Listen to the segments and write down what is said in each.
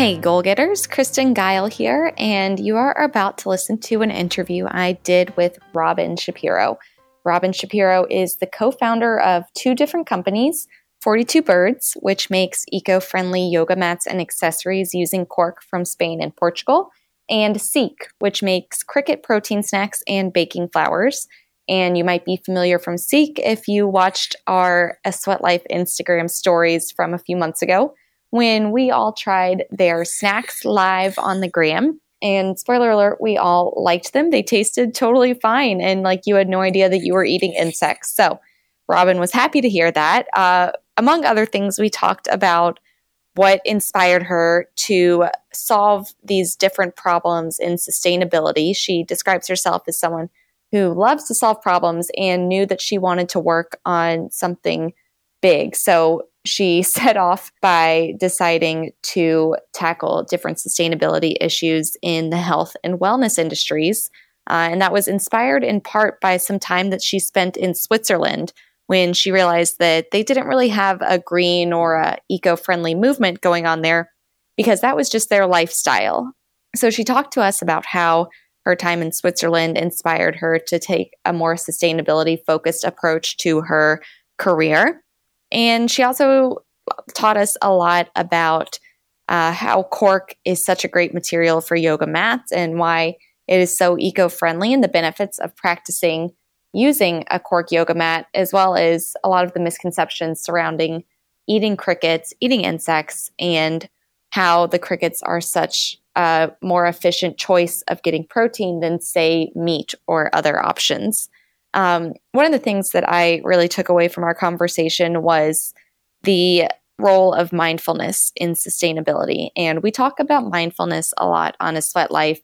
Hey, goal getters, Kristen Geil here, and you are about to listen to an interview I did with Robyn Shapiro. Robyn Shapiro is the co founder of two different companies 42 Birds, which makes eco friendly yoga mats and accessories using cork from Spain and Portugal, and Seek, which makes cricket protein snacks and baking flours. And you might be familiar from Seek if you watched our A Sweat Life Instagram stories from a few months ago when we all tried their snacks live on the gram. And spoiler alert, we all liked them. They tasted totally fine. And like you had no idea that you were eating insects. So Robyn was happy to hear that. Uh, among other things, we talked about what inspired her to solve these different problems in sustainability. She describes herself as someone who loves to solve problems and knew that she wanted to work on something big. So she set off by deciding to tackle different sustainability issues in the health and wellness industries. Uh, and that was inspired in part by some time that she spent in Switzerland when she realized that they didn't really have a green or a eco-friendly movement going on there because that was just their lifestyle. So she talked to us about how her time in Switzerland inspired her to take a more sustainability focused approach to her career. And she also taught us a lot about uh, how cork is such a great material for yoga mats and why it is so eco friendly and the benefits of practicing using a cork yoga mat, as well as a lot of the misconceptions surrounding eating crickets, eating insects, and how the crickets are such a more efficient choice of getting protein than, say, meat or other options. Um, one of the things that I really took away from our conversation was the role of mindfulness in sustainability. And we talk about mindfulness a lot on a sweat life,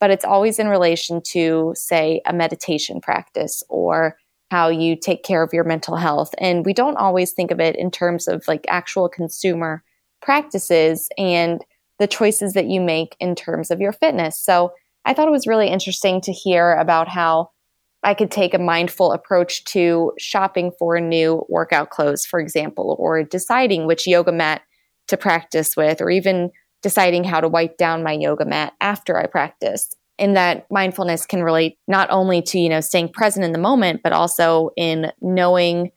but it's always in relation to, say, a meditation practice or how you take care of your mental health. And we don't always think of it in terms of like actual consumer practices and the choices that you make in terms of your fitness. So I thought it was really interesting to hear about how I could take a mindful approach to shopping for new workout clothes, for example, or deciding which yoga mat to practice with, or even deciding how to wipe down my yoga mat after I practice. And that mindfulness can relate not only to, you know, staying present in the moment, but also in knowing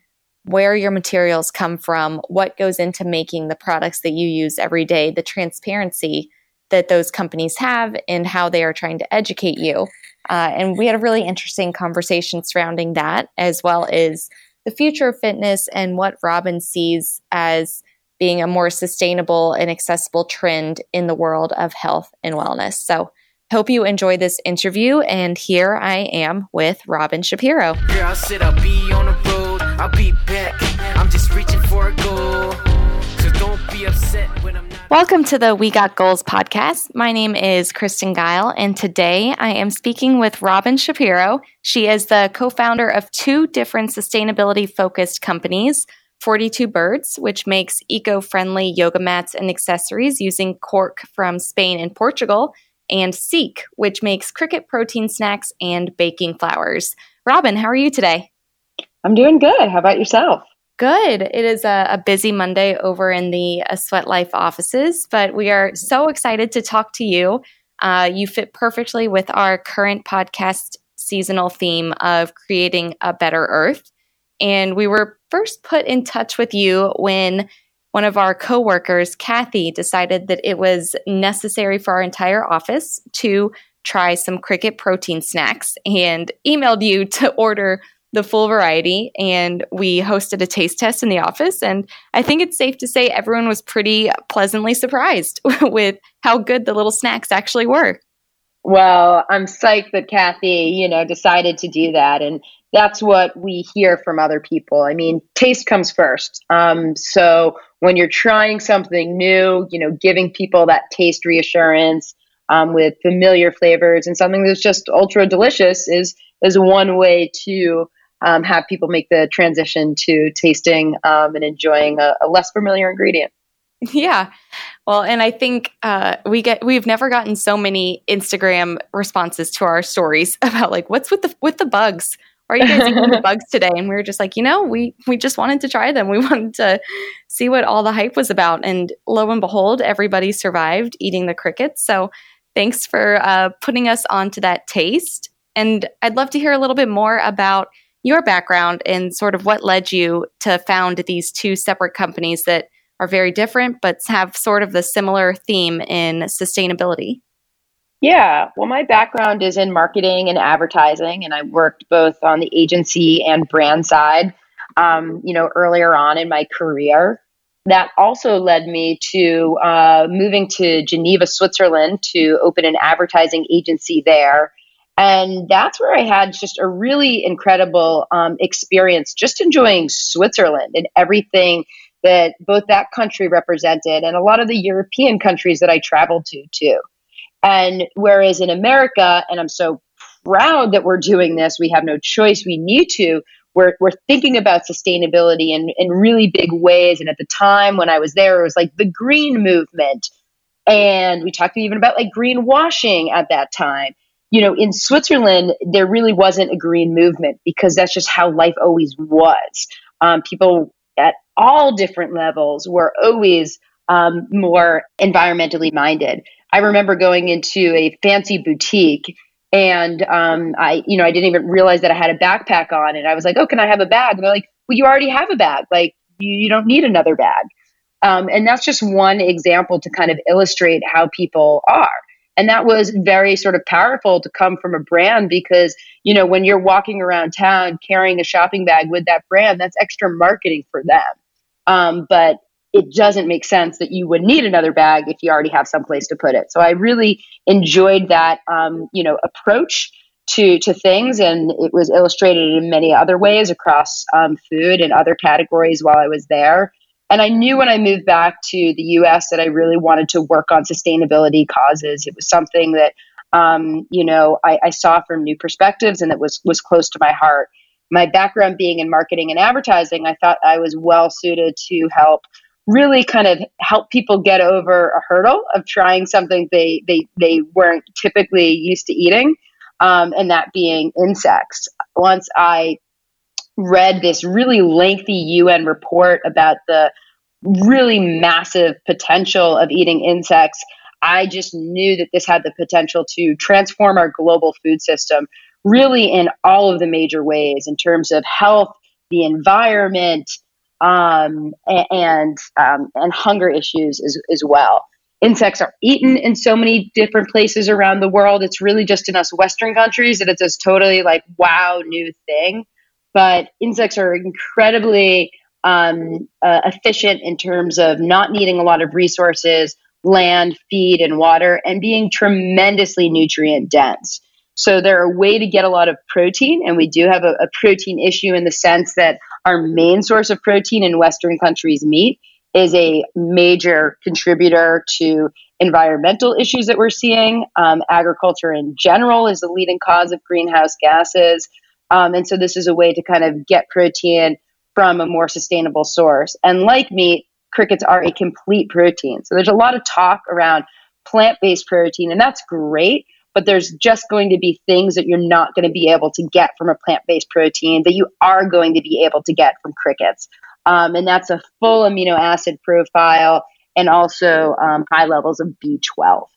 where your materials come from, what goes into making the products that you use every day, the transparency that those companies have, and how they are trying to educate you. Uh, and we had a really interesting conversation surrounding that, as well as the future of fitness and what Robyn sees as being a more sustainable and accessible trend in the world of health and wellness. So, hope you enjoy this interview. And here I am with Robyn Shapiro. Here I'll sit, I'll be on the road, I'll be back. I'm just reaching for a goal. So don't be upset Welcome to the We Got Goals podcast. My name is Kristen Geil, and today I am speaking with Robyn Shapiro. She is the co founder of two different sustainability focused companies 42 Birds, which makes eco friendly yoga mats and accessories using cork from Spain and Portugal, and Seek, which makes cricket protein snacks and baking flours. Robyn, how are you today? I'm doing good. How about yourself? Good. It is a, a busy Monday over in the uh, Sweat Life offices, but we are so excited to talk to you. Uh, you fit perfectly with our current podcast seasonal theme of creating a better earth. And we were first put in touch with you when one of our coworkers, Kathy, decided that it was necessary for our entire office to try some cricket protein snacks and emailed you to order the full variety and we hosted a taste test in the office and i think it's safe to say everyone was pretty pleasantly surprised with how good the little snacks actually were. Well i'm psyched that kathy you know decided to do that and that's what we hear from other people. I mean taste comes first. Um, so when you're trying something new you know giving people that taste reassurance um, with familiar flavors and something that's just ultra delicious is is one way to um, have people make the transition to tasting um, and enjoying a, a, less familiar ingredient. Yeah. Well, and I think uh, we get we've never gotten so many Instagram responses to our stories about like what's with the with the bugs are you guys eating the bugs today? And we were just like, you know, we we just wanted to try them. We wanted to see what all the hype was about. And lo and behold, everybody survived eating the crickets. So thanks for uh, putting us onto that taste. And I'd love to hear a little bit more about your background and sort of what led you to found these two separate companies that are very different but have sort of the similar theme in sustainability. Yeah, well, my background is in marketing and advertising, and I worked both on the agency and brand side. Um, you know, earlier on in my career, that also led me to uh, moving to Geneva, Switzerland, to open an advertising agency there. And that's where I had just a really incredible um, experience, just enjoying Switzerland and everything that both that country represented and a lot of the European countries that I traveled to, too. And whereas in America, and I'm so proud that we're doing this, we have no choice, we need to. We're, we're thinking about sustainability in, in really big ways. And at the time when I was there, it was like the green movement. And we talked even about like greenwashing at that time. You know, in Switzerland, there really wasn't a green movement because that's just how life always was. Um, people at all different levels were always um, more environmentally minded. I remember going into a fancy boutique and um, I, you know, I didn't even realize that I had a backpack on, and I was like, "Oh, can I have a bag?" And they're like, "Well, you already have a bag. Like, you, you don't need another bag." Um, and that's just one example to kind of illustrate how people are. And that was very sort of powerful to come from a brand because, you know, when you're walking around town carrying a shopping bag with that brand, that's extra marketing for them. Um, but it doesn't make sense that you would need another bag if you already have some place to put it. So I really enjoyed that, um, you know, approach to to things, and it was illustrated in many other ways across um, food and other categories while I was there. And I knew when I moved back to the U.S. that I really wanted to work on sustainability causes. It was something that um, you know I, I saw from new perspectives, and that was was close to my heart. My background being in marketing and advertising, I thought I was well suited to help really kind of help people get over a hurdle of trying something they they they weren't typically used to eating, um, and that being insects. Once I read this really lengthy UN report about the really massive potential of eating insects, I just knew that this had the potential to transform our global food system really in all of the major ways in terms of health, the environment, um, and um, and hunger issues as, as well. Insects are eaten in so many different places around the world. It's really just in us Western countries that it's this totally like wow new thing. But insects are incredibly um, uh, efficient in terms of not needing a lot of resources, land, feed, and water, and being tremendously nutrient dense. So they're a way to get a lot of protein, and we do have a, a protein issue in the sense that our main source of protein in Western countries, meat, is a major contributor to environmental issues that we're seeing. Um, agriculture in general is the leading cause of greenhouse gases. Um, and so this is a way to kind of get protein from a more sustainable source. And like meat, crickets are a complete protein. So there's a lot of talk around plant based protein, and that's great but there's just going to be things that you're not going to be able to get from a plant based protein that you are going to be able to get from crickets. Um, and that's a full amino acid profile and also um, high levels of B12.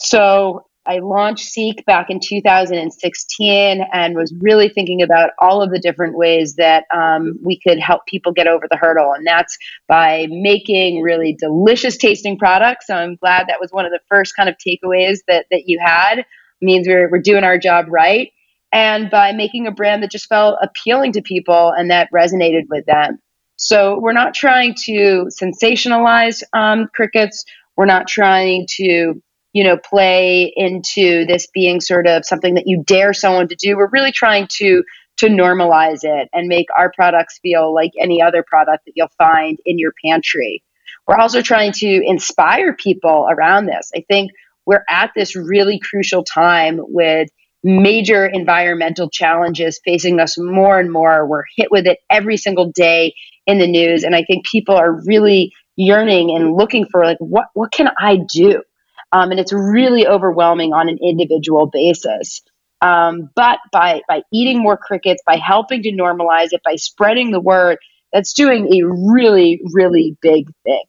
So I launched Seek back in 2016 and was really thinking about all of the different ways that um, we could help people get over the hurdle. And that's by making really delicious tasting products. So I'm glad that was one of the first kind of takeaways that, that you had. It means we're, we're doing our job right. And by making a brand that just felt appealing to people and that resonated with them. So we're not trying to sensationalize um, crickets. We're not trying to you know, play into this being sort of something that you dare someone to do. We're really trying to to normalize it and make our products feel like any other product that you'll find in your pantry. We're also trying to inspire people around this. I think we're at this really crucial time with major environmental challenges facing us more and more. We're hit with it every single day in the news and I think people are really yearning and looking for like what what can I do? Um, and it's really overwhelming on an individual basis. Um, but by by eating more crickets, by helping to normalize it, by spreading the word, that's doing a really really big thing.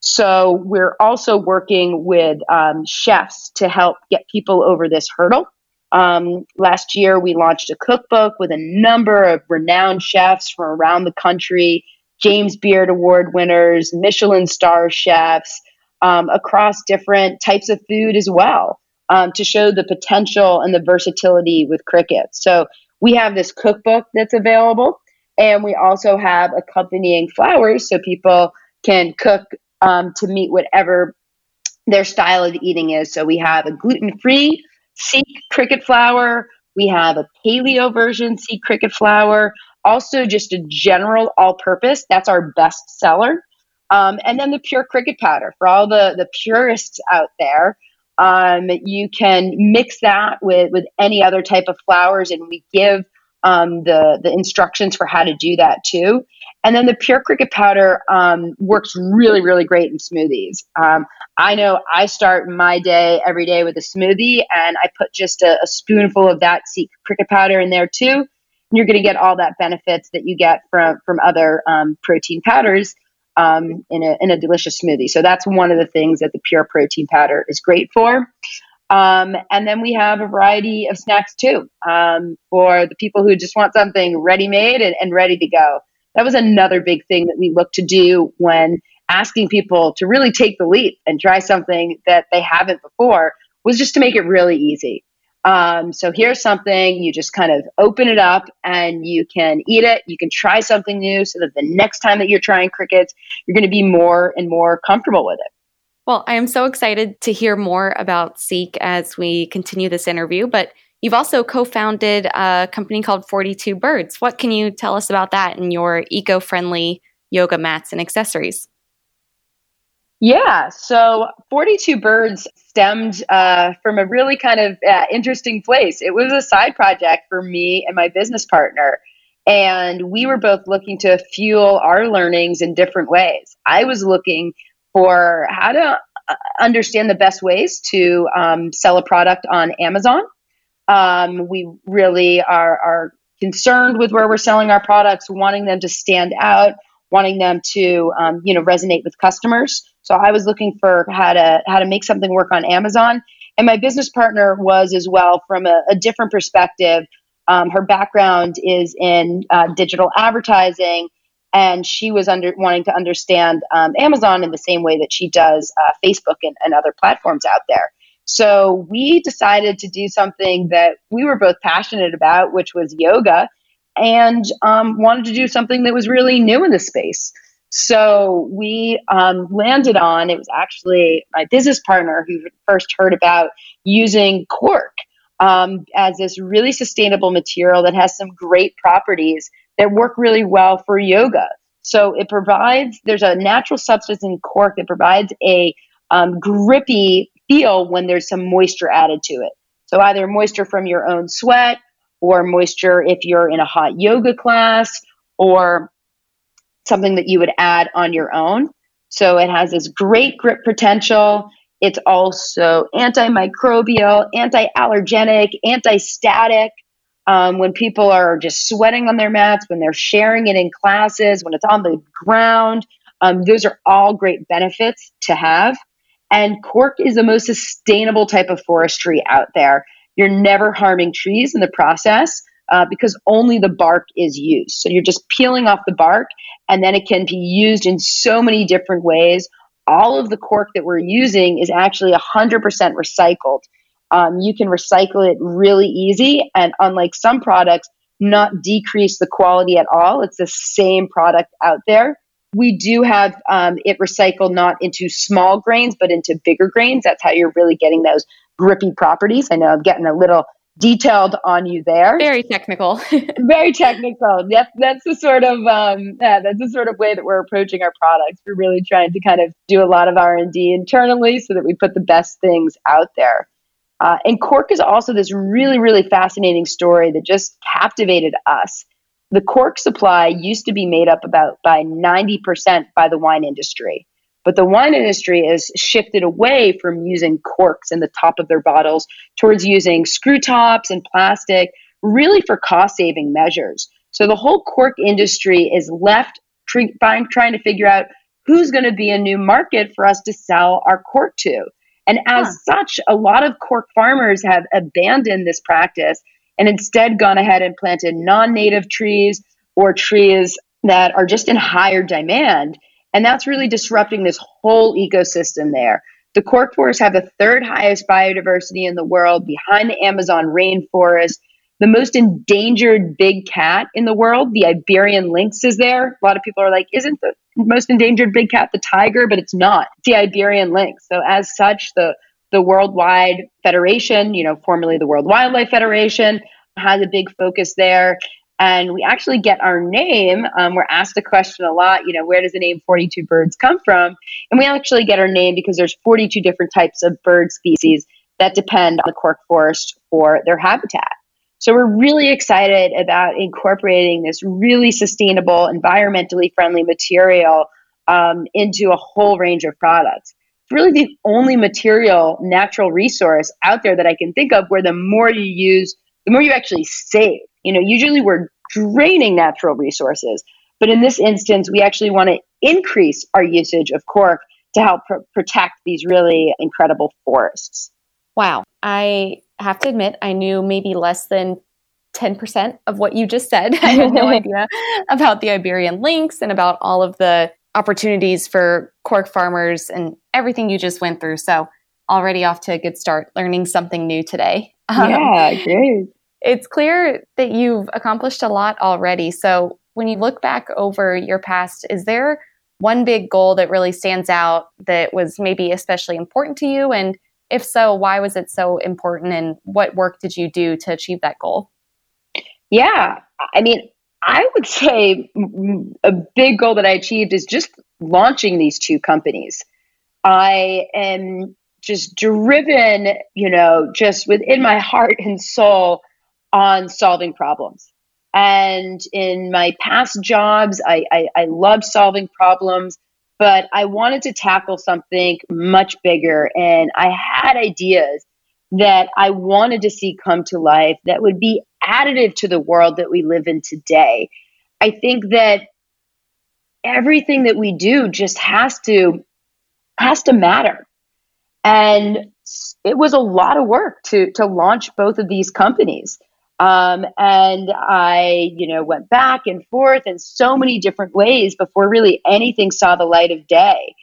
So we're also working with um, chefs to help get people over this hurdle. Um, last year, we launched a cookbook with a number of renowned chefs from around the country, James Beard Award winners, Michelin star chefs, um, across different types of food as well, um, to show the potential and the versatility with cricket. So we have this cookbook that's available, and we also have accompanying flours so people can cook um, to meet whatever their style of eating is. So we have a gluten free Seek cricket flour. We have a paleo version Seek cricket flour. Also, just a general all purpose. That's our best seller. Um, and then the pure cricket powder for all the, the purists out there. Um, you can mix that with, with any other type of flowers, and we give um, the, the instructions for how to do that too. And then the pure cricket powder um, works really, really great in smoothies. Um, I know I start my day every day with a smoothie, and I put just a, a spoonful of that cricket powder in there too. And you're going to get all that benefits that you get from from other um, protein powders um, in a in a delicious smoothie. So that's one of the things that the pure protein powder is great for. Um, and then we have a variety of snacks too um, for the people who just want something ready made and, and ready to go that was another big thing that we looked to do when asking people to really take the leap and try something that they haven't before was just to make it really easy. Um, so here's something you just kind of open it up and you can eat it. You can try something new so that the next time that you're trying crickets, you're going to be more and more comfortable with it. Well, I am so excited to hear more about Seek as we continue this interview. But You've also co founded a company called 42 Birds. What can you tell us about that and your eco friendly yoga mats and accessories? Yeah, so 42 Birds stemmed uh, from a really kind of uh, interesting place. It was a side project for me and my business partner. And we were both looking to fuel our learnings in different ways. I was looking for how to uh, understand the best ways to um, sell a product on Amazon um, we really are, are concerned with where we're selling our products, wanting them to stand out, wanting them to um, you know resonate with customers. So I was looking for how to how to make something work on Amazon, and my business partner was as well from a, a different perspective. Um, her background is in uh, digital advertising, and she was under wanting to understand um, Amazon in the same way that she does uh, Facebook and, and other platforms out there. So we decided to do something that we were both passionate about, which was yoga, and um, wanted to do something that was really new in the space. So we um, landed on it was actually my business partner who first heard about using cork um, as this really sustainable material that has some great properties that work really well for yoga. So it provides there's a natural substance in cork that provides a um, grippy feel when there's some moisture added to it. So either moisture from your own sweat or moisture if you're in a hot yoga class or something that you would add on your own. So it has this great grip potential. It's also antimicrobial, anti allergenic, anti static. Um, when people are just sweating on their mats, when they're sharing it in classes, when it's on the ground, um, those are all great benefits to have. And cork is the most sustainable type of forestry out there. You're never harming trees in the process uh, because only the bark is used. So you're just peeling off the bark, and then it can be used in so many different ways. All of the cork that we're using is actually 100% recycled. Um, you can recycle it really easy, and unlike some products, not decrease the quality at all. It's the same product out there we do have um, it recycled not into small grains, but into bigger grains. That's how you're really getting those grippy properties. I know I'm getting a little detailed on you there. Very technical. Very technical. That's that's the sort of um, yeah, that's the sort of way that we're approaching our products. We're really trying to kind of do a lot of R and D internally so that we put the best things out there. Uh, and cork is also this really really fascinating story that just captivated us the cork supply used to be made up about by 90% by the wine industry. But the wine industry has shifted away from using corks in the top of their bottles towards using screw tops and plastic, really for cost saving measures. So the whole cork industry is left trying, trying to figure out who's going to be a new market for us to sell our cork to. And as huh. such, a lot of cork farmers have abandoned this practice and instead gone ahead and planted non native trees or trees that are just in higher demand. And that's really disrupting this whole ecosystem there. The cork forests have the third highest biodiversity in the world behind the Amazon rainforest. The most endangered big cat in the world, the Iberian lynx, is there. A lot of people are like, isn't the most endangered big cat the tiger? But it's not. It's the Iberian lynx. So, as such, the the Worldwide Federation, you know, formerly the World Wildlife Federation, has a big focus there and we actually get our name. Um, we're asked a question a lot, you know, where does the name 42 birds come from? And we actually get our name because there's 42 different types of bird species that depend on the cork forest for their habitat. So we're really excited about incorporating this really sustainable, environmentally friendly material um, into a whole range of products. It's really the only material, natural resource out there that I can think of where the more you use, the more you actually save. You know, usually we're draining natural resources, but in this instance, we actually want to increase our usage of cork to help pr- protect these really incredible forests. Wow. I have to admit, I knew maybe less than 10% of what you just said. I had no idea about the Iberian lynx and about all of the opportunities for cork farmers and everything you just went through. So, already off to a good start learning something new today. Yeah, um, great. It's clear that you've accomplished a lot already. So, when you look back over your past, is there one big goal that really stands out that was maybe especially important to you? And if so, why was it so important? And what work did you do to achieve that goal? Yeah. I mean, I would say a big goal that I achieved is just launching these two companies. I am just driven, you know, just within my heart and soul on solving problems. And in my past jobs, I, I, I loved solving problems, but I wanted to tackle something much bigger. And I had ideas that I wanted to see come to life that would be additive to the world that we live in today. I think that everything that we do just has to has to matter. And it was a lot of work to to launch both of these companies. Um, and I, you know, went back and forth in so many different ways before really anything saw the light of day.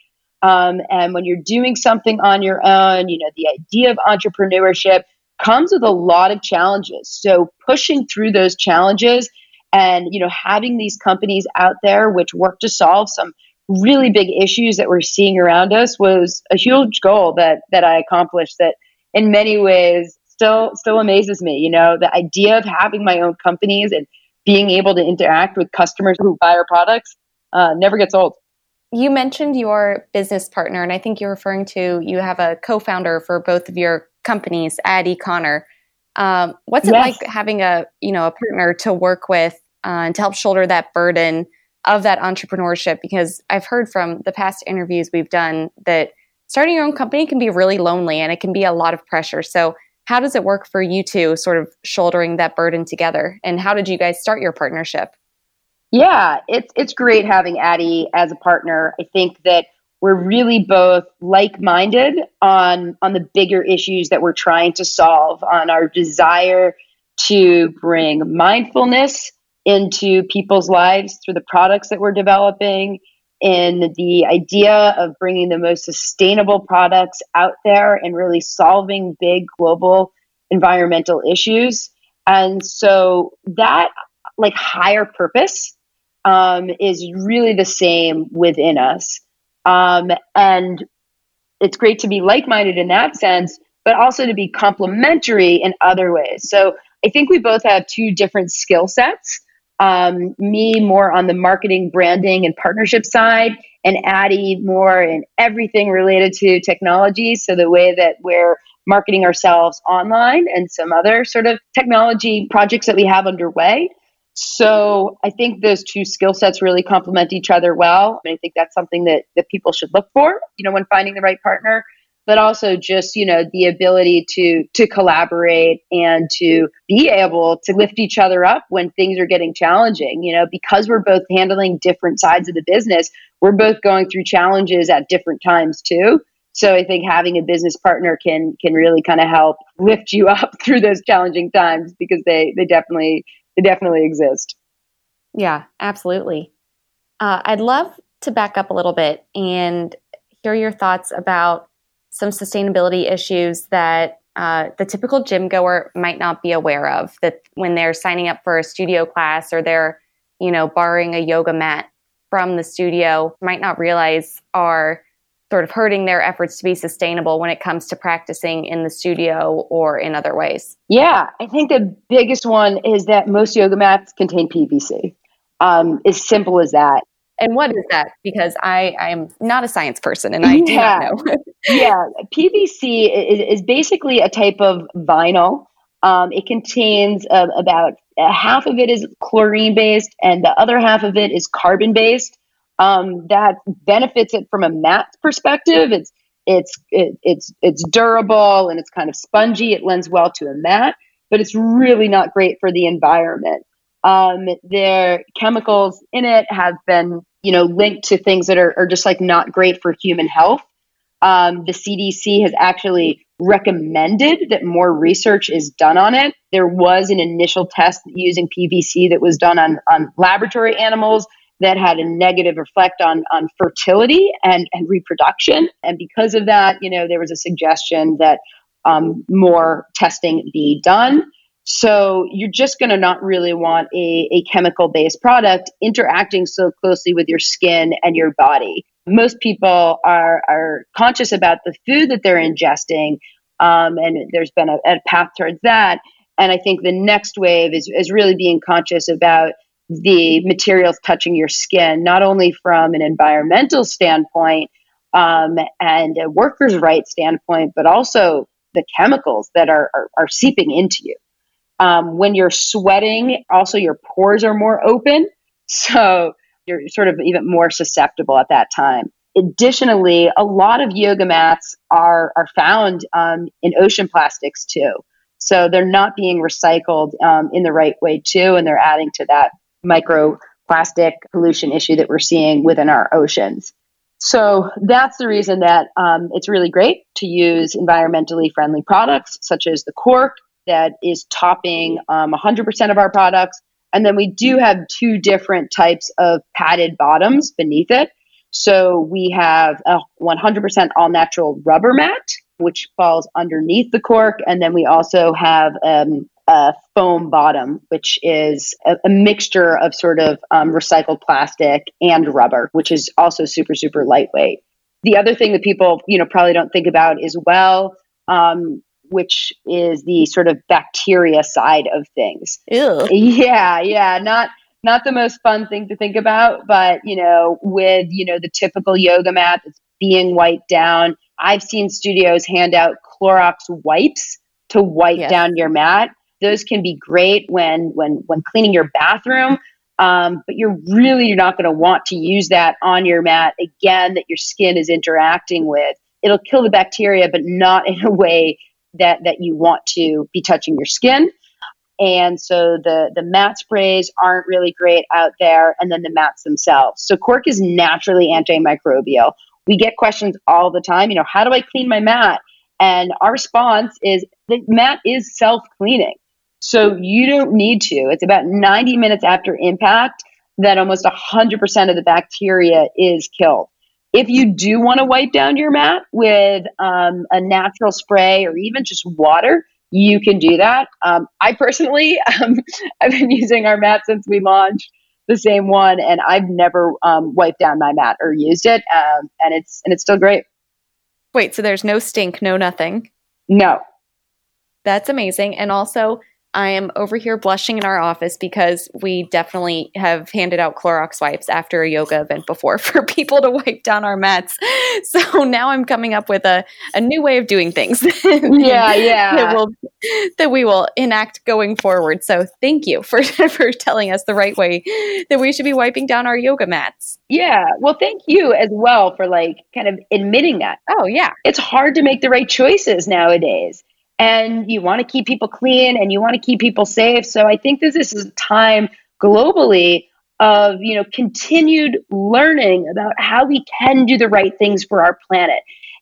Um, and when you're doing something on your own, you know, the idea of entrepreneurship comes with a lot of challenges. So pushing through those challenges and, you know, having these companies out there which work to solve some really big issues that we're seeing around us was a huge goal that that I accomplished that in many ways still still amazes me. You know, the idea of having my own companies and being able to interact with customers who buy our products uh, never gets old. You mentioned your business partner, and I think you're referring to you have a co-founder for both of your companies, Addie Connor. Um, what's it yes. like having a you know a partner to work with uh, and to help shoulder that burden of that entrepreneurship? Because I've heard from the past interviews we've done that starting your own company can be really lonely and it can be a lot of pressure. So how does it work for you two, sort of shouldering that burden together? And how did you guys start your partnership? Yeah, it's it's great having Addie as a partner. I think that we're really both like-minded on on the bigger issues that we're trying to solve, on our desire to bring mindfulness into people's lives through the products that we're developing in the idea of bringing the most sustainable products out there and really solving big global environmental issues. And so that like higher purpose um, is really the same within us. Um, and it's great to be like minded in that sense, but also to be complementary in other ways. So I think we both have two different skill sets um, me more on the marketing, branding, and partnership side, and Addie more in everything related to technology. So the way that we're marketing ourselves online and some other sort of technology projects that we have underway. So I think those two skill sets really complement each other well. And I think that's something that, that people should look for, you know, when finding the right partner but also just you know the ability to to collaborate and to be able to lift each other up when things are getting challenging. You know because we're both handling different sides of the business we're both going through challenges at different times too. So i think having a business partner can can really kind of help lift you up through those challenging times because they they definitely they definitely exist. Yeah absolutely. Uh, i'd love to back up a little bit and hear your thoughts about some sustainability issues that uh, the typical gym goer might not be aware of that when they're signing up for a studio class or they're you know borrowing a yoga mat from the studio might not realize are sort of hurting their efforts to be sustainable when it comes to practicing in the studio or in other ways. Yeah i think the biggest one is that most yoga mats contain pvc um, as simple as that and what is that? Because I, I am not a science person and I yeah. do not know. yeah, PVC is, is, basically a type of vinyl. Um, it contains uh, about half of it is chlorine based and the other half of it is carbon based. Um, that benefits it from a mat perspective. It's it's it, it's it's durable and it's kind of spongy. It lends well to a mat, but it's really not great for the environment. Um, their chemicals in it have been you know, linked to things that are, are just like not great for human health. Um, the CDC has actually recommended that more research is done on it. There was an initial test using PVC that was done on, on laboratory animals that had a negative effect on, on fertility and, and reproduction. And because of that, you know, there was a suggestion that um, more testing be done. So you're just going to not really want a, a chemical based product interacting so closely with your skin and your body. Most people are, are conscious about the food that they're ingesting, um, and there's been a, a path towards that. And I think the next wave is, is really being conscious about the materials touching your skin, not only from an environmental standpoint um, and a workers' rights standpoint, but also the chemicals that are, are, are seeping into you. Um, when you're sweating, also your pores are more open. So you're sort of even more susceptible at that time. Additionally, a lot of yoga mats are, are found um, in ocean plastics too. So they're not being recycled um, in the right way too, and they're adding to that microplastic pollution issue that we're seeing within our oceans. So that's the reason that um, it's really great to use environmentally friendly products such as the cork that is topping um, 100% of our products. And then we do have two different types of padded bottoms beneath it. So we have a 100% all natural rubber mat, which falls underneath the cork. And then we also have um, a foam bottom, which is a, a mixture of sort of um, recycled plastic and rubber, which is also super, super lightweight. The other thing that people, you know, probably don't think about is well, um, which is the sort of bacteria side of things. Ew. Yeah, yeah, not not the most fun thing to think about, but you know, with you know the typical yoga mat that's being wiped down, I've seen studios hand out Clorox wipes to wipe yes. down your mat. Those can be great when when when cleaning your bathroom. Um, but you're really you're not going to want to use that on your mat again that your skin is interacting with. It'll kill the bacteria, but not in a way that that you want to be touching your skin. And so the the mat sprays aren't really great out there, and then the mats themselves. So cork is naturally antimicrobial. We get questions all the time. You know, how do I clean my mat? And our response is the mat is self cleaning. So you don't need to. It's about 90 minutes after impact that almost 100% of the bacteria is killed. If you do want to wipe down your mat with um, a natural spray or even just water, you can do that. Um, I personally, um, I've been using our mat since we launched the same one, and I've never um, wiped down my mat or used it, um, and it's and it's still great. Wait, so there's no stink, no nothing? No. That's amazing. And also, I am over here blushing in our office because we definitely have handed out Clorox wipes after a yoga event before for people to wipe down our mats. So now I'm coming up with a, a new way of doing things. yeah, yeah. That, will, that we will enact going forward. So thank you for, for telling us the right way that we should be wiping down our yoga mats. Yeah. Well, thank you as well for like kind of admitting that. Oh, yeah. It's hard to make the right choices nowadays and you want to keep people clean and you want to keep people safe. So I think that this is a time globally of you know continued learning about how we can do the right things for our planet.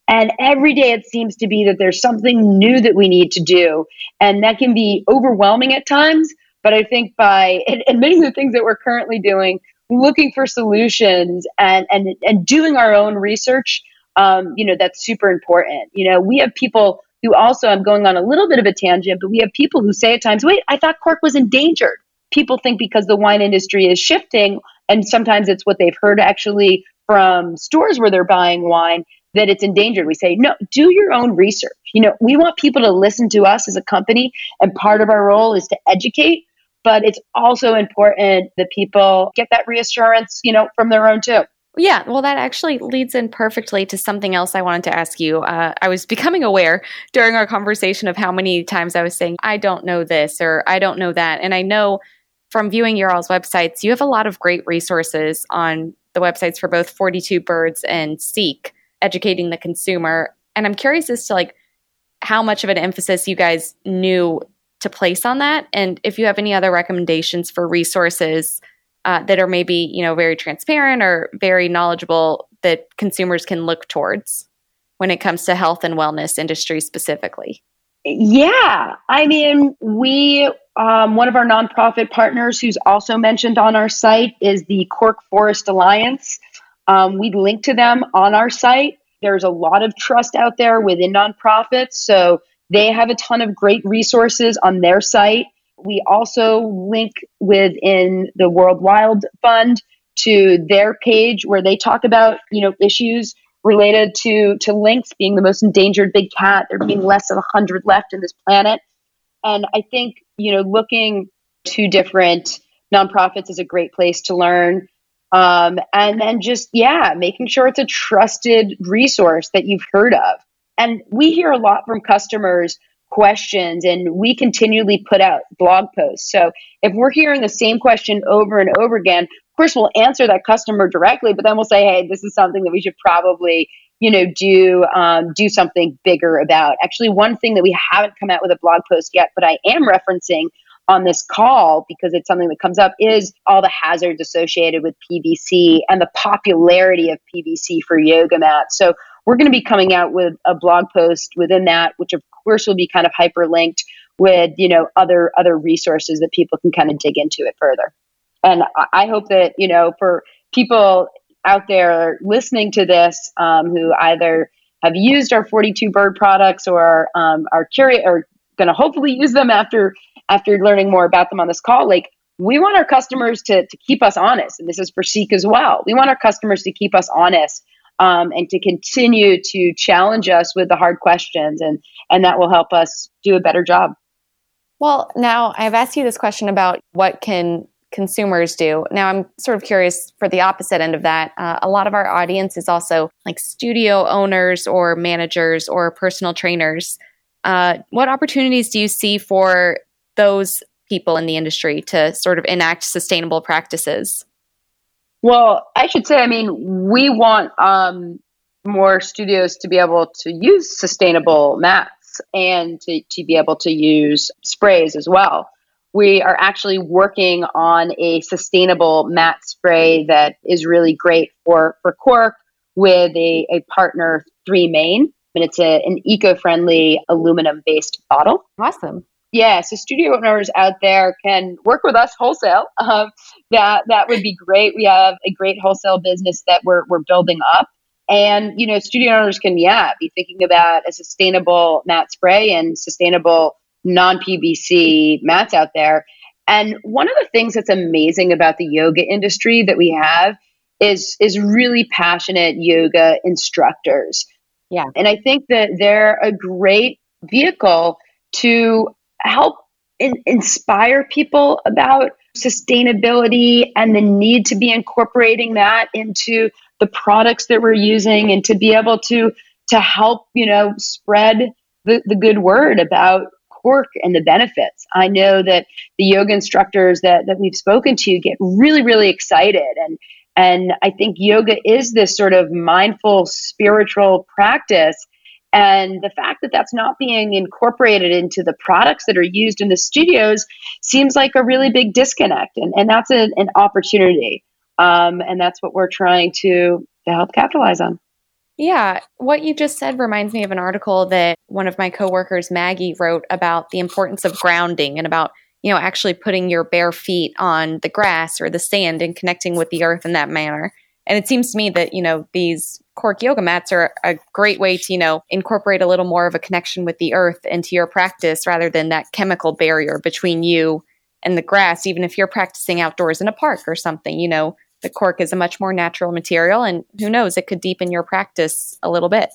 And every day it seems to be that there's something new that we need to do. And that can be overwhelming at times. But I think by admitting the things that we're currently doing, looking for solutions and, and, and doing our own research, um, you know, that's super important. You know, we have people who also, I'm going on a little bit of a tangent, but we have people who say at times, wait, I thought cork was endangered. People think because the wine industry is shifting, and sometimes it's what they've heard actually from stores where they're buying wine, that it's endangered. We say, no, do your own research. You know, we want people to listen to us as a company, and part of our role is to educate, but it's also important that people get that reassurance, you know, from their own too. Yeah, well, that actually leads in perfectly to something else I wanted to ask you. Uh, I was becoming aware during our conversation of how many times I was saying, I don't know this or I don't know that. And I know from viewing your all's websites, you have a lot of great resources on the websites for both 42 Birds and Seek, educating the consumer. And I'm curious as to like how much of an emphasis you guys knew to place on that. And if you have any other recommendations for resources uh, that are maybe you know very transparent or very knowledgeable that consumers can look towards when it comes to health and wellness industry specifically? Yeah. I mean we um, one of our nonprofit partners who's also mentioned on our site is the cork forest alliance. Um, we link to them on our site. There's a lot of trust out there within nonprofits so they have a ton of great resources on their site we also link within the World Wild Fund to their page where they talk about, you know, issues related to to lynx being the most endangered big cat. There being less than 100 left in this planet. And I think, you know, looking to different nonprofits is a great place to learn. Um, and then just, yeah, making sure it's a trusted resource that you've heard of. And we hear a lot from customers questions and we continually put out blog posts. So if we're hearing the same question over and over again, of course we'll answer that customer directly, but then we'll say, hey, this is something that we should probably you know do um, do something bigger about actually one thing that we haven't come out with a blog post yet but i am referencing on this call because it's something that comes up is all the hazards associated with pvc and the popularity of pvc for yoga mats so we're going to be coming out with a blog post within that which of course will be kind of hyperlinked with you know other other resources that people can kind of dig into it further. And i hope that you know for people out there listening to this um, who either have used our 42 bird products or um, are curious or going to hopefully use them after after learning more about them on this call like we want our customers to, to keep us honest and this is for seek as well. We want our customers to keep us honest um, and to continue to challenge us with the hard questions and and that will help us do a better job. Well now i've asked you this question about what can consumers do. Now i'm sort of curious for the opposite end of that. Uh, a lot of our audience is also like studio owners or managers or personal trainers. Uh, what opportunities do you see for those people in the industry to sort of enact sustainable practices well, I should say, I mean, we want um, more studios to be able to use sustainable mats and to, to be able to use sprays as well. We are actually working on a sustainable mat spray that is really great for, for cork with a, a partner, Three Main. And it's a, an eco friendly aluminum based bottle. Awesome yeah, so studio owners out there can work with us wholesale. Um, that that would be great. We have a great wholesale business that we're we're building up, and you know, studio owners can yeah be thinking about a sustainable mat spray and sustainable non PVC mats out there. And one of the things that's amazing about the yoga industry that we have is is really passionate yoga instructors. Yeah. And I think that they're a great vehicle to help in- inspire people about sustainability and the need to be incorporating that into the products that we're using and to be able to to help you know spread the, the good word about cork and the benefits. I know that the yoga instructors that, that we've spoken to get really really excited and and i think yoga is this sort of mindful spiritual practice and the fact that that's not being incorporated into the products that are used in the studios seems like a really big disconnect. And, and that's a, an opportunity. Um, and that's what we're trying to, to help capitalize on. Yeah, what you just said reminds me of an article that one of my coworkers, Maggie, wrote about the importance of grounding and about, you know, actually putting your bare feet on the grass or the sand and connecting with the earth in that manner. And it seems to me that, you know, these cork yoga mats are a great way to, you know, incorporate a little more of a connection with the earth into your practice rather than that chemical barrier between you and the grass. Even if you're practicing outdoors in a park or something, you know, the cork is a much more natural material and who knows, it could deepen your practice a little bit.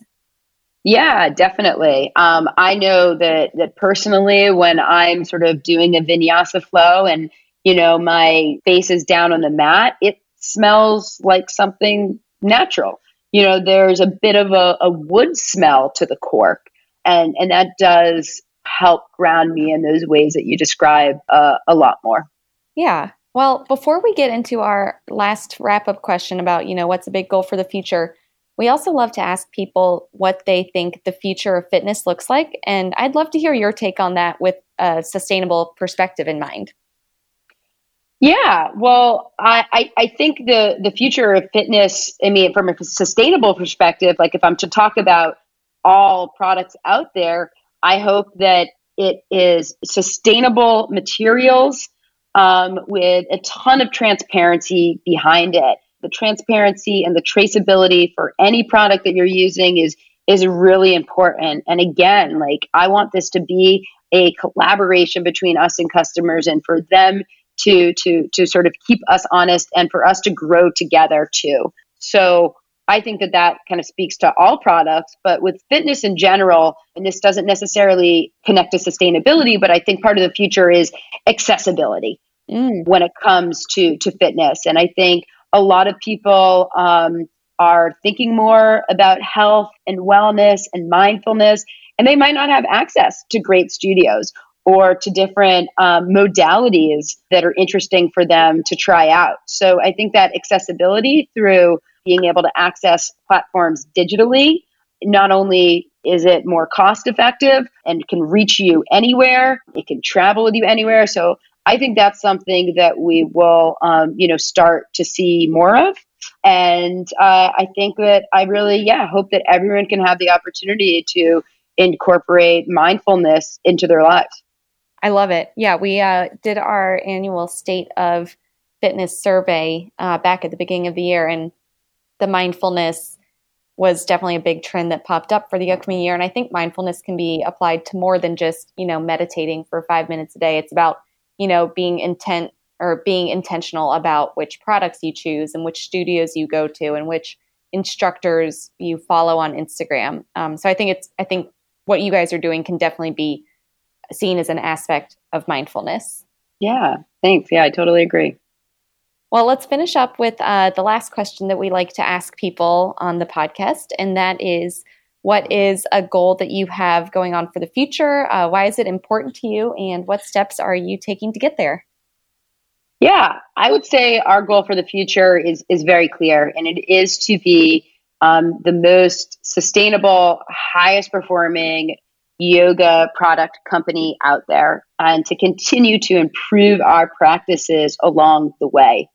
Yeah, definitely. Um, I know that that personally, when I'm sort of doing a vinyasa flow and you know my face is down on the mat, it smells like something natural you know, there's a bit of a, a wood smell to the cork, and and that does help ground me in those ways that you describe uh, a lot more. Yeah. Well, before we get into our last wrap up question about, you know, what's a big goal for the future, we also love to ask people what they think the future of fitness looks like. And I'd love to hear your take on that with a sustainable perspective in mind. Yeah, well, I, I, I think the, the future of fitness, I mean, from a sustainable perspective, like if I'm to talk about all products out there, I hope that it is sustainable materials um, with a ton of transparency behind it. The transparency and the traceability for any product that you're using is is really important. And again, like I want this to be a collaboration between us and customers and for them to to to sort of keep us honest and for us to grow together too. So I think that that kind of speaks to all products, but with fitness in general, and this doesn't necessarily connect to sustainability, but I think part of the future is accessibility mm. when it comes to to fitness. And I think a lot of people um, are thinking more about health and wellness and mindfulness, and they might not have access to great studios or to different um, modalities that are interesting for them to try out. So I think that accessibility through being able to access platforms digitally, not only is it more cost effective and can reach you anywhere, it can travel with you anywhere. So I think that's something that we will, um, you know, start to see more of. And uh, I think that I really, yeah, hope that everyone can have the opportunity to incorporate mindfulness into their lives. I love it. Yeah, we uh, did our annual state of fitness survey uh, back at the beginning of the year, and the mindfulness was definitely a big trend that popped up for the upcoming year. And I think mindfulness can be applied to more than just you know meditating for five minutes a day. It's about you know being intent or being intentional about which products you choose and which studios you go to and which instructors you follow on Instagram. Um, so I think it's I think what you guys are doing can definitely be seen as an aspect of mindfulness. Yeah, thanks. Yeah, I totally agree. Well, let's finish up with uh, the last question that we like to ask people on the podcast, and that is what is a goal that you have going on for the future? Uh, why is it important to you? And what steps are you taking to get there? Yeah, I would say our goal for the future is, is very clear, and it is to be um, the most sustainable, highest performing yoga product company out there and to continue to improve our practices along the way.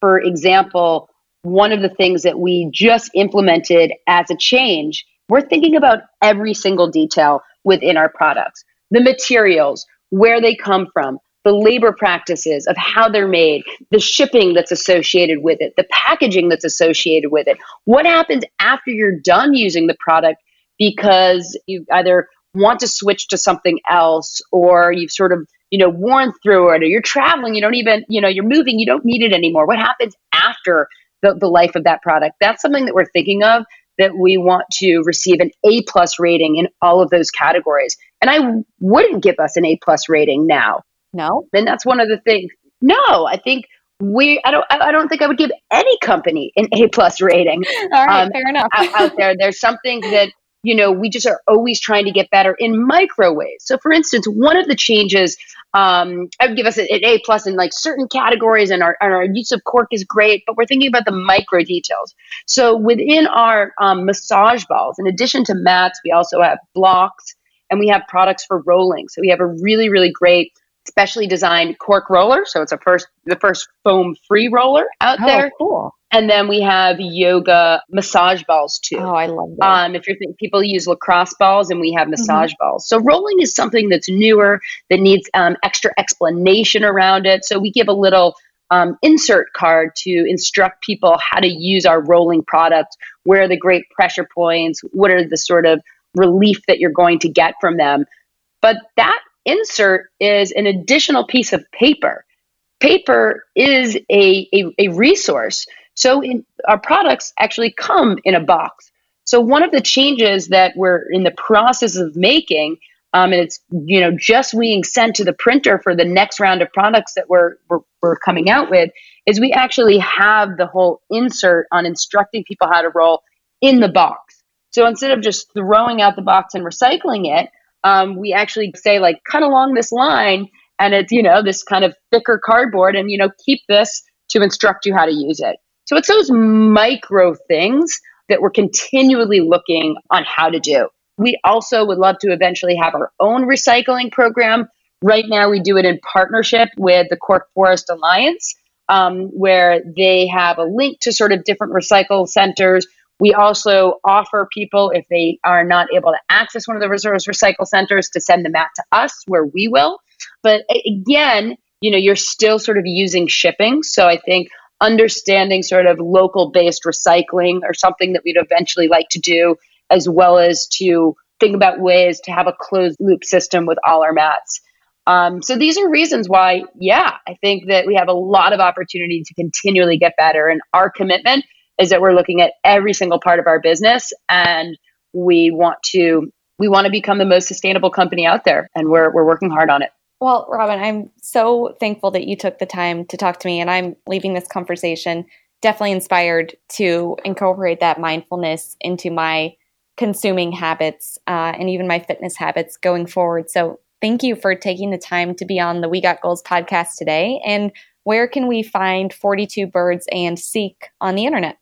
For example, one of the things that we just implemented as a change, we're thinking about every single detail within our products the materials, where they come from, the labor practices of how they're made, the shipping that's associated with it, the packaging that's associated with it. What happens after you're done using the product because you either want to switch to something else or you've sort of you know worn through it or you're traveling you don't even you know you're moving you don't need it anymore what happens after the, the life of that product that's something that we're thinking of that we want to receive an a plus rating in all of those categories and i wouldn't give us an a plus rating now No. And that's one of the things. No, I think we I don't I don't think I would give any company an A plus rating. All right, um, fair enough. out, out there. There's something that you know, we just are always trying to get better in micro ways. So, for instance, one of the changes um, I would give us an A plus in like certain categories, and our, and our use of cork is great, but we're thinking about the micro details. So, within our um, massage balls, in addition to mats, we also have blocks and we have products for rolling. So, we have a really, really great specially designed cork roller. So it's a first the first foam free roller out oh, there. Cool. And then we have yoga massage balls too. Oh, I love that. Um, if you're thinking, people use lacrosse balls, and we have mm-hmm. massage mm-hmm. balls. So rolling is something that's newer that needs um, extra explanation around it. So we give a little um, insert card to instruct people how to use our rolling product. Where are the great pressure points? What are the sort of relief that you're going to get from them? But that insert is an additional piece of paper. Paper is a, a, a resource. So in, our products actually come in a box. So one of the changes that we're in the process of making, um, and it's you know just being sent to the printer for the next round of products that we're, we're, we're coming out with, is we actually have the whole insert on instructing people how to roll in the box. So instead of just throwing out the box and recycling it, um, we actually say like cut along this line and it's you know this kind of thicker cardboard and you know keep this to instruct you how to use it so it's those micro things that we're continually looking on how to do we also would love to eventually have our own recycling program right now we do it in partnership with the cork forest alliance um, where they have a link to sort of different recycle centers we also offer people, if they are not able to access one of the reserves recycle centers, to send them out to us where we will. But again, you know, you're still sort of using shipping. So I think understanding sort of local based recycling or something that we'd eventually like to do, as well as to think about ways to have a closed loop system with all our mats. Um, so these are reasons why, yeah, I think that we have a lot of opportunity to continually get better. And our commitment is that we're looking at every single part of our business and we want to we want to become the most sustainable company out there and we're we're working hard on it. Well, Robyn, I'm so thankful that you took the time to talk to me and I'm leaving this conversation definitely inspired to incorporate that mindfulness into my consuming habits uh, and even my fitness habits going forward. So, thank you for taking the time to be on the We Got Goals podcast today. And where can we find 42 Birds and Seek on the internet?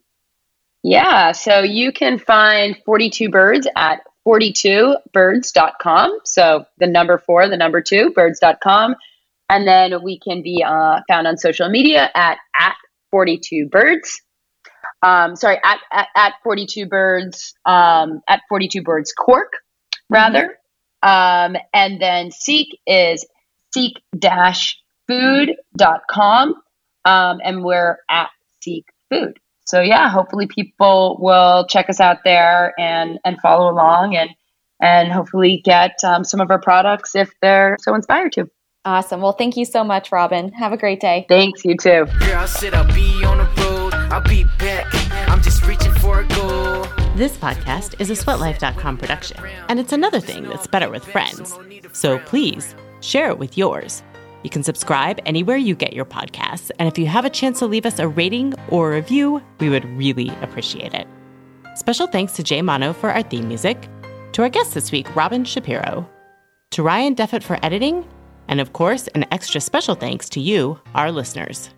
Yeah, so you can find 42 Birds at 42birds.com. So the number four, the number two, birds.com. And then we can be uh, found on social media at, at 42 birds. Um, sorry, at, at, at 42 birds, um, at 42 birds cork, rather. Mm-hmm. Um, and then seek is seek food.com. Um, and we're at seek food so yeah, hopefully people will check us out there and and follow along and and hopefully get um, some of our products if they're so inspired to. Awesome. Well, thank you so much, Robyn. Have a great day. Thanks. You too. I'll sit, I'll be on the road. I'll be back. I'm just reaching for a goal. This podcast is a sweatlife.com production, and it's another thing that's better with friends. So please share it with yours. You can subscribe anywhere you get your podcasts, and if you have a chance to leave us a rating or a review, we would really appreciate it. Special thanks to Jay Mono for our theme music, to our guest this week, Robyn Shapiro, to Ryan Deffett for editing, and of course, an extra special thanks to you, our listeners.